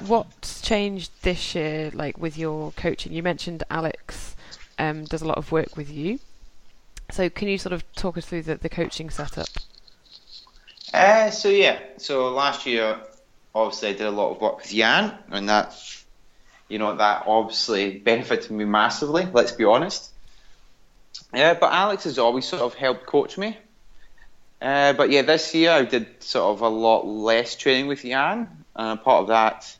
What's changed this year, like with your coaching? You mentioned Alex um, does a lot of work with you. So can you sort of talk us through the, the coaching setup? Uh, so yeah, so last year obviously I did a lot of work with Jan, and that, you know, that obviously benefited me massively. Let's be honest. Yeah, but Alex has always sort of helped coach me. Uh, but yeah, this year I did sort of a lot less training with Jan. Uh, part of that,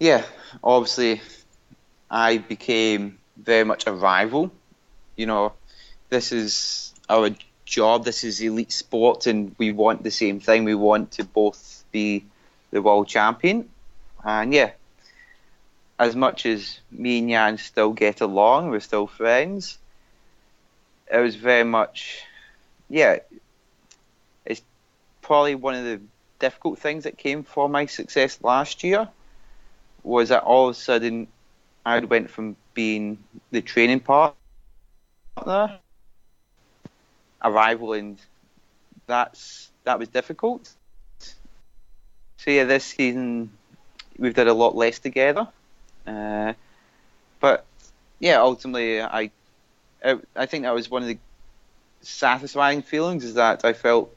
yeah, obviously I became very much a rival. You know, this is our job. This is elite sport, and we want the same thing. We want to both be the world champion. And yeah, as much as me and Jan still get along, we're still friends. It was very much, yeah, it's probably one of the difficult things that came for my success last year was that all of a sudden I went from being the training partner, a rival, and that's that was difficult. So yeah, this season we've done a lot less together, uh, but yeah, ultimately I, I I think that was one of the satisfying feelings is that I felt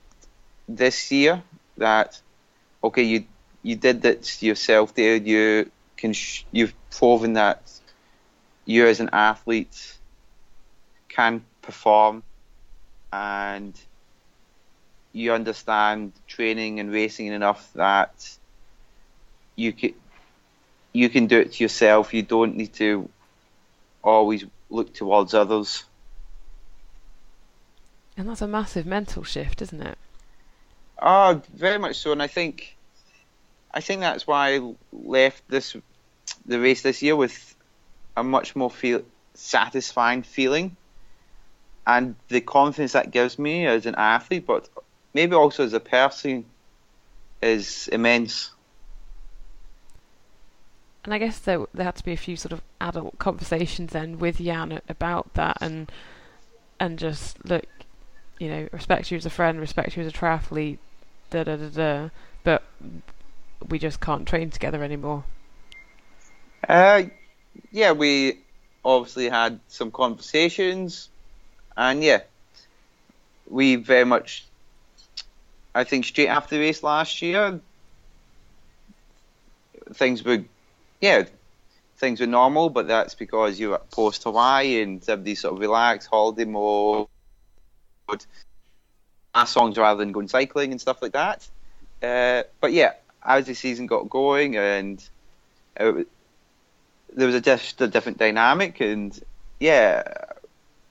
this year that okay you you did that yourself there you can sh- you've proven that you as an athlete can perform and you understand training and racing enough that you can you can do it to yourself. You don't need to always look towards others. And that's a massive mental shift, isn't it? Oh, very much so. And I think, I think that's why I left this, the race this year with a much more feel satisfying feeling, and the confidence that gives me as an athlete, but maybe also as a person, is immense. And I guess there there had to be a few sort of adult conversations then with Jan about that, and and just look, you know, respect you as a friend, respect you as a triathlete, da da da da. But we just can't train together anymore. Uh, yeah, we obviously had some conversations, and yeah, we very much. I think straight after the race last year, things were, yeah, things were normal, but that's because you were post Hawaii and everybody sort of relaxed, holiday mode, our songs rather than going cycling and stuff like that. Uh, but yeah, as the season got going and it, there was a just a different dynamic, and yeah,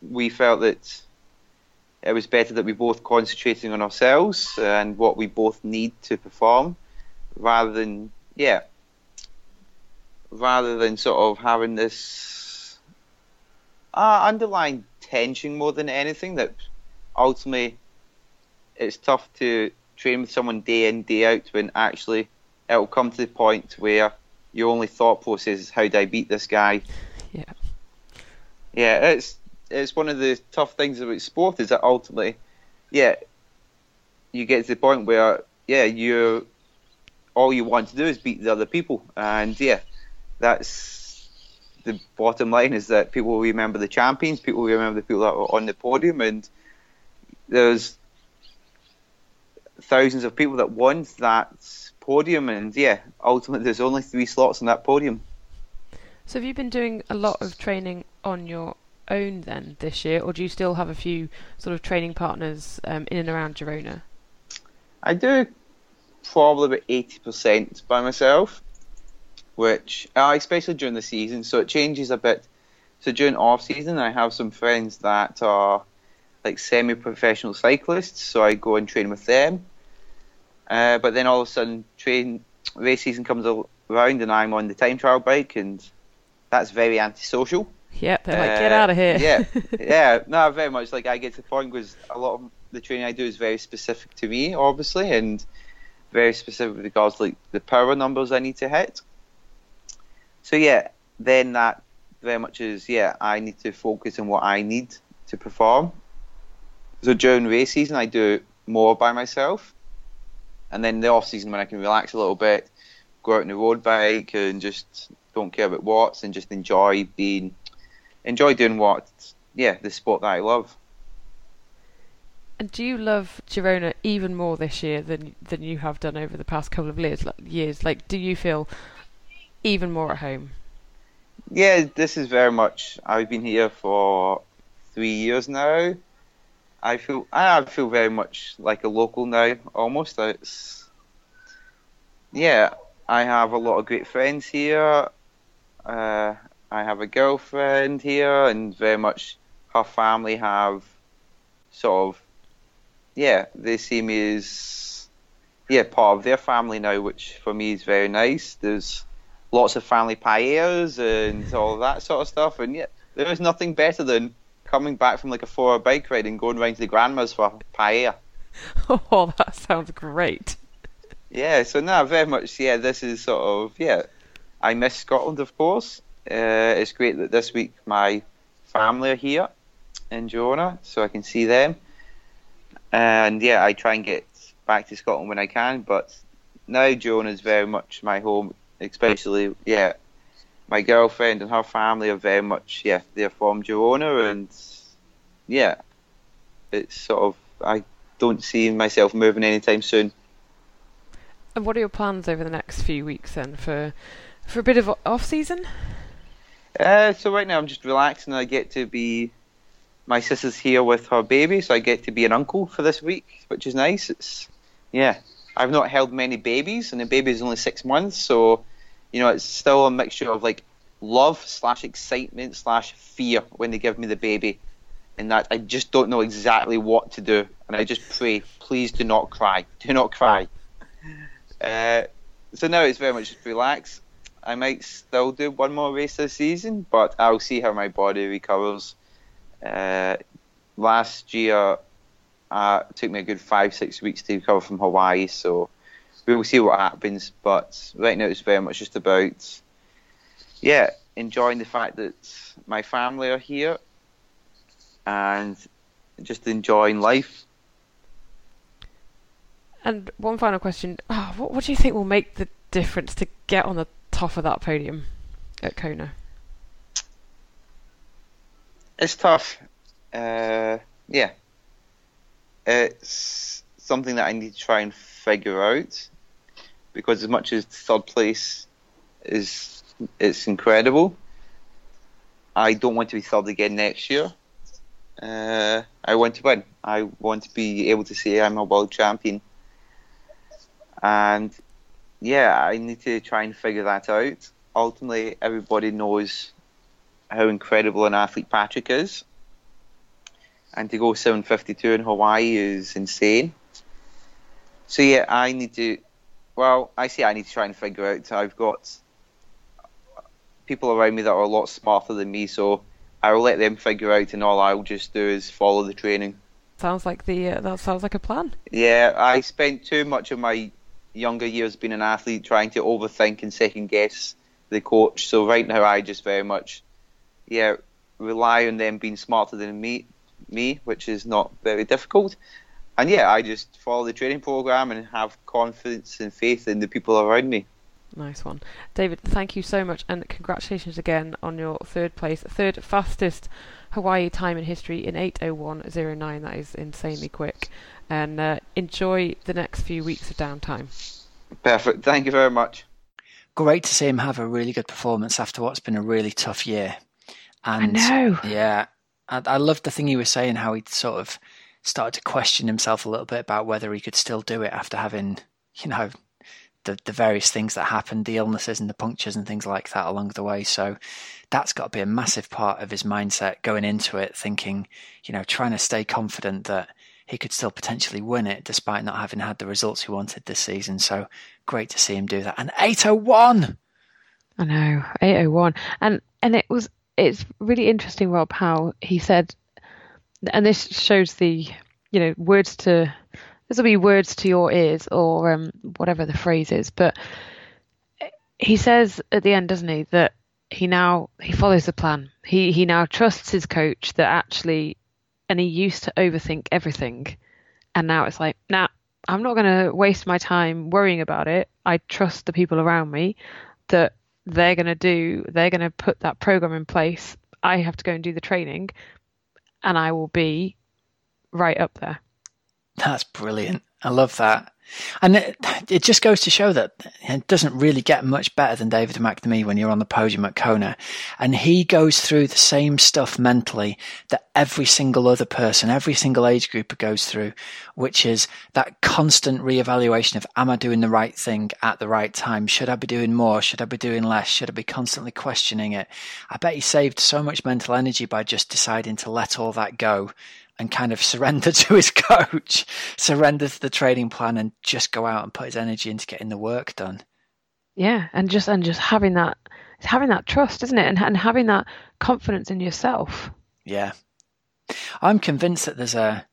we felt that it was better that we both concentrating on ourselves and what we both need to perform, rather than yeah, rather than sort of having this uh, underlying tension more than anything that ultimately it's tough to train with someone day in day out when actually it'll come to the point where your only thought process is how do I beat this guy? Yeah. Yeah, it's it's one of the tough things about sport is that ultimately, yeah, you get to the point where yeah you all you want to do is beat the other people, and yeah, that's the bottom line is that people remember the champions, people remember the people that were on the podium, and there's thousands of people that won that podium, and yeah, ultimately there's only three slots on that podium. So have you been doing a lot of training on your own then this year, or do you still have a few sort of training partners um, in and around Girona? I do probably about eighty percent by myself, which uh, especially during the season, so it changes a bit. So during off season, I have some friends that are like semi-professional cyclists, so I go and train with them. Uh, but then all of a sudden, train race season comes around, and I'm on the time trial bike, and that's very antisocial. Yeah, they're like, get uh, out of here. yeah, yeah, no, very much. Like I get to the point because a lot of the training I do is very specific to me, obviously, and very specific with regards to like the power numbers I need to hit. So yeah, then that very much is yeah, I need to focus on what I need to perform. So during race season, I do more by myself and then the off season when I can relax a little bit, go out on the road bike and just don't care about watts and just enjoy being, enjoy doing what, yeah, the sport that I love. And do you love Girona even more this year than than you have done over the past couple of years? Like, years, like, do you feel even more at home? Yeah, this is very much. I've been here for three years now, I feel I feel very much like a local now. Almost, it's yeah. I have a lot of great friends here. Uh, I have a girlfriend here, and very much her family have sort of yeah, they see me as yeah part of their family now, which for me is very nice. There's lots of family paellas and all that sort of stuff, and yeah, there is nothing better than coming back from like a four-hour bike ride and going round to the grandma's for paella. Oh, that sounds great. Yeah, so now very much yeah, this is sort of yeah. I miss Scotland, of course. Uh, it's great that this week my family are here in Girona, so I can see them. And yeah, I try and get back to Scotland when I can, but now Girona is very much my home, especially yeah. My girlfriend and her family are very much yeah, they're from Girona, and yeah, it's sort of I don't see myself moving anytime soon. And what are your plans over the next few weeks then for for a bit of off season? Uh, so right now I'm just relaxing. I get to be my sister's here with her baby, so I get to be an uncle for this week, which is nice. It's yeah, I've not held many babies, and the baby is only six months, so you know it's still a mixture of like love slash excitement slash fear when they give me the baby, and that I just don't know exactly what to do, and I just pray, please do not cry, do not cry. Uh, so now it's very much just relax. I might still do one more race this season, but I'll see how my body recovers. Uh, last year, uh, it took me a good five, six weeks to recover from Hawaii, so we will see what happens. But right now, it's very much just about, yeah, enjoying the fact that my family are here and just enjoying life. And one final question: oh, what, what do you think will make the difference to get on the top of that podium at Kona? It's tough. Uh, yeah, it's something that I need to try and figure out because as much as third place is it's incredible, I don't want to be third again next year. Uh, I want to win. I want to be able to say I'm a world champion. And yeah, I need to try and figure that out. Ultimately, everybody knows how incredible an athlete Patrick is. And to go 752 in Hawaii is insane. So yeah, I need to. Well, I say I need to try and figure out. I've got people around me that are a lot smarter than me, so I'll let them figure out, and all I'll just do is follow the training. Sounds like the uh, that sounds like a plan. Yeah, I spent too much of my younger years being an athlete trying to overthink and second guess the coach. So right now, I just very much, yeah, rely on them being smarter than me, me, which is not very difficult. And yeah, I just follow the training program and have confidence and faith in the people around me. Nice one. David, thank you so much and congratulations again on your third place, third fastest Hawaii time in history in 801.09. That is insanely quick. And uh, enjoy the next few weeks of downtime. Perfect. Thank you very much. Great to see him have a really good performance after what's been a really tough year. And I know. Yeah. I, I loved the thing he was saying, how he sort of started to question himself a little bit about whether he could still do it after having, you know, the, the various things that happened, the illnesses and the punctures and things like that along the way. So that's got to be a massive part of his mindset going into it, thinking, you know, trying to stay confident that he could still potentially win it despite not having had the results he wanted this season. So great to see him do that. And 801! I know, 801. And and it was it's really interesting, Rob, how he said and this shows the you know, words to this will be words to your ears or um, whatever the phrase is. But he says at the end, doesn't he, that he now he follows the plan. He he now trusts his coach that actually, and he used to overthink everything, and now it's like, nah, I'm not going to waste my time worrying about it. I trust the people around me that they're going to do. They're going to put that program in place. I have to go and do the training, and I will be right up there. That's brilliant. I love that. And it, it, just goes to show that it doesn't really get much better than David McNamee when you're on the podium at Kona. And he goes through the same stuff mentally that every single other person, every single age group goes through, which is that constant reevaluation of, am I doing the right thing at the right time? Should I be doing more? Should I be doing less? Should I be constantly questioning it? I bet he saved so much mental energy by just deciding to let all that go and kind of surrender to his coach, surrender to the training plan, and just go out and put his energy into getting the work done. Yeah, and just and just having that having that trust, isn't it? And and having that confidence in yourself. Yeah. I'm convinced that there's a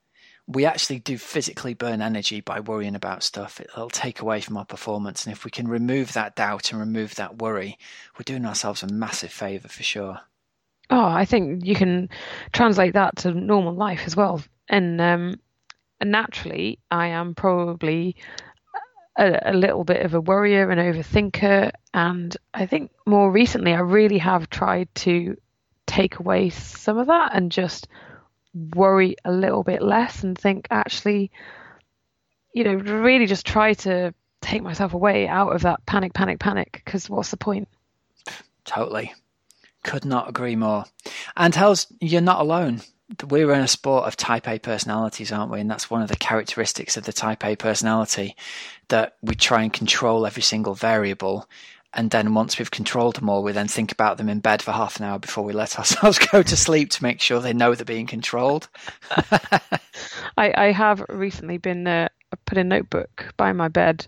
we actually do physically burn energy by worrying about stuff. It'll take away from our performance. And if we can remove that doubt and remove that worry, we're doing ourselves a massive favour for sure. Oh, I think you can translate that to normal life as well. And um, naturally, I am probably a, a, little bit of a worrier and overthinker. And I think more recently, I really have tried to take away some of that and just worry a little bit less and think actually, you know, really just try to take myself away out of that panic, panic, panic. Because what's the point? Totally. Could not agree more. And tells you're not alone. We're in a sport of type A personalities, aren't we? And that's one of the characteristics of the type A personality that we try and control every single variable and then once we've controlled them all, we then think about them in bed for half an hour before we let ourselves go to sleep to make sure they know they're being controlled. I, I, have recently been uh, put a notebook by my bed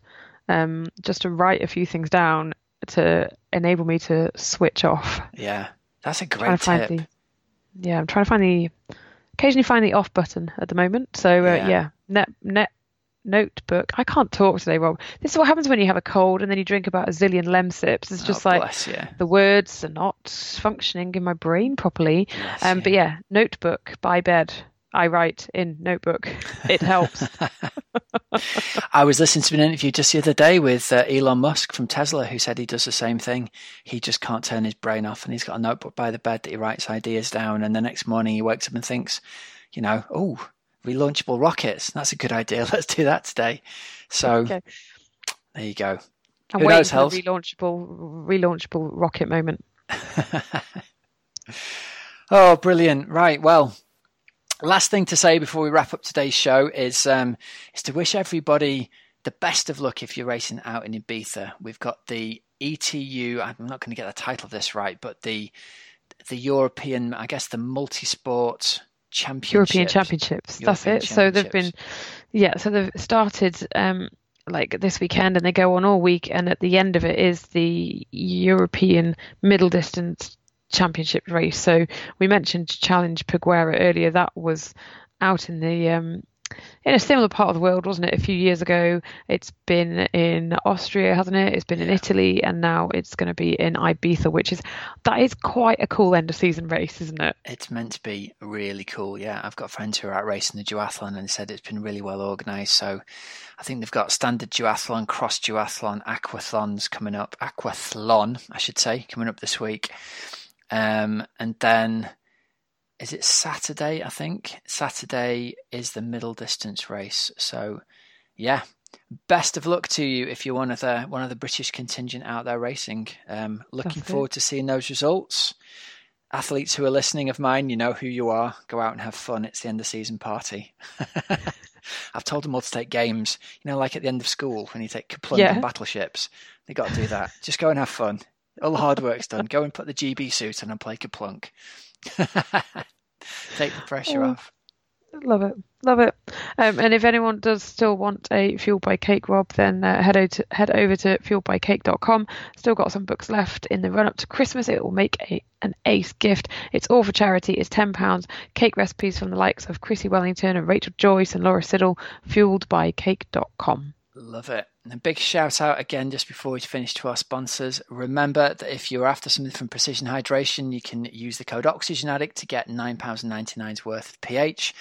um, just to write a few things down to enable me to switch off. Yeah, that's a great tip. The, yeah, I'm trying to find the occasionally find the off button at the moment. So uh, yeah. yeah, net net notebook. I can't talk today, Rob. This is what happens when you have a cold and then you drink about a zillion Lemsips. It's just oh, like the words are not functioning in my brain properly. Bless um, but yeah, notebook by bed. I write in notebook. It helps. I was listening to an interview just the other day with uh, Elon Musk from Tesla, who said he does the same thing. He just can't turn his brain off, and he's got a notebook by the bed that he writes ideas down. And the next morning, he wakes up and thinks, you know, oh, relaunchable rockets. That's a good idea. Let's do that today. So okay. there you go. I'm Who knows, for the relaunchable relaunchable rocket moment. oh, brilliant! Right, well, last thing to say before we wrap up today's show is um, is to wish everybody the best of luck if you're racing out in Ibiza. We've got the ETU. I'm not going to get the title of this right, but the the European, I guess, the multi-sport championships. European championships. European that's it. So they've been, yeah. So they've started um, like this weekend, and they go on all week. And at the end of it is the European middle distance championship race. So we mentioned Challenge Peguera earlier. That was out in the um, in a similar part of the world, wasn't it? A few years ago, it's been in Austria, hasn't it? It's been in Italy, and now it's going to be in Ibiza, which is that is quite a cool end of season race, isn't it? It's meant to be really cool. Yeah, I've got friends who are out racing the duathlon and said it's been really well organised. So I think they've got standard duathlon, cross duathlon, aquathlons coming up. Aquathlon, I should say, coming up this week. Um, and then is it Saturday? I think Saturday is the middle distance race. So, yeah, best of luck to you if you're one of the one of the British contingent out there racing. Um, looking That's forward it. to seeing those results. Athletes who are listening of mine, you know who you are. Go out and have fun. It's the end of season party. I've told them all to take games. You know, like at the end of school when you take KerPlunk yeah. and battleships. They got to do that. Just go and have fun. All the hard work's done. Go and put the GB suit on and play KerPlunk. Take the pressure oh, off. Love it, love it. Um, and if anyone does still want a Fueled by Cake, Rob, then uh, head over to head over to fueledbycake.com. Still got some books left in the run up to Christmas. It will make a, an ace gift. It's all for charity. It's ten pounds. Cake recipes from the likes of Chrissie Wellington and Rachel Joyce and Laura Siddall. Fueledbycake.com. Love it. And a big shout out again just before we finish to our sponsors. Remember that if you're after something from Precision Hydration, you can use the code Oxygen Addict to get £9.99 worth of pH.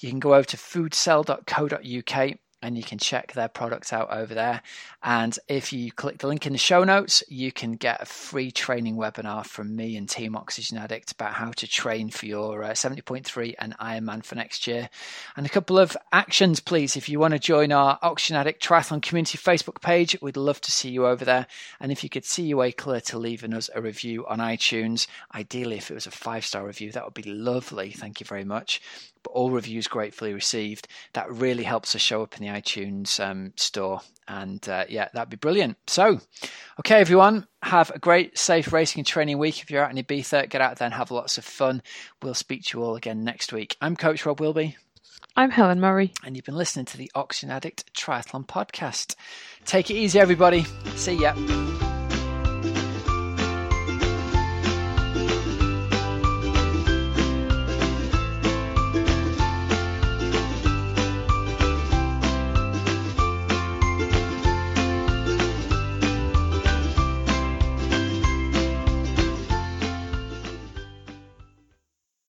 You can go over to foodcell.co.uk and you can check their products out over there. And if you click the link in the show notes, you can get a free training webinar from me and Team Oxygen Addict about how to train for your uh, 70.3 and Ironman for next year. And a couple of actions, please. If you want to join our Oxygen Addict Triathlon Community Facebook page, we'd love to see you over there. And if you could see your way clear to leaving us a review on iTunes, ideally if it was a five star review, that would be lovely. Thank you very much. But all reviews gratefully received. That really helps us show up in the iTunes um, store. And uh, yeah, that'd be brilliant. So, okay, everyone, have a great, safe racing and training week. If you're out in Ibiza, get out there and have lots of fun. We'll speak to you all again next week. I'm Coach Rob Wilby. I'm Helen Murray. And you've been listening to the Oxygen Addict Triathlon Podcast. Take it easy, everybody. See ya.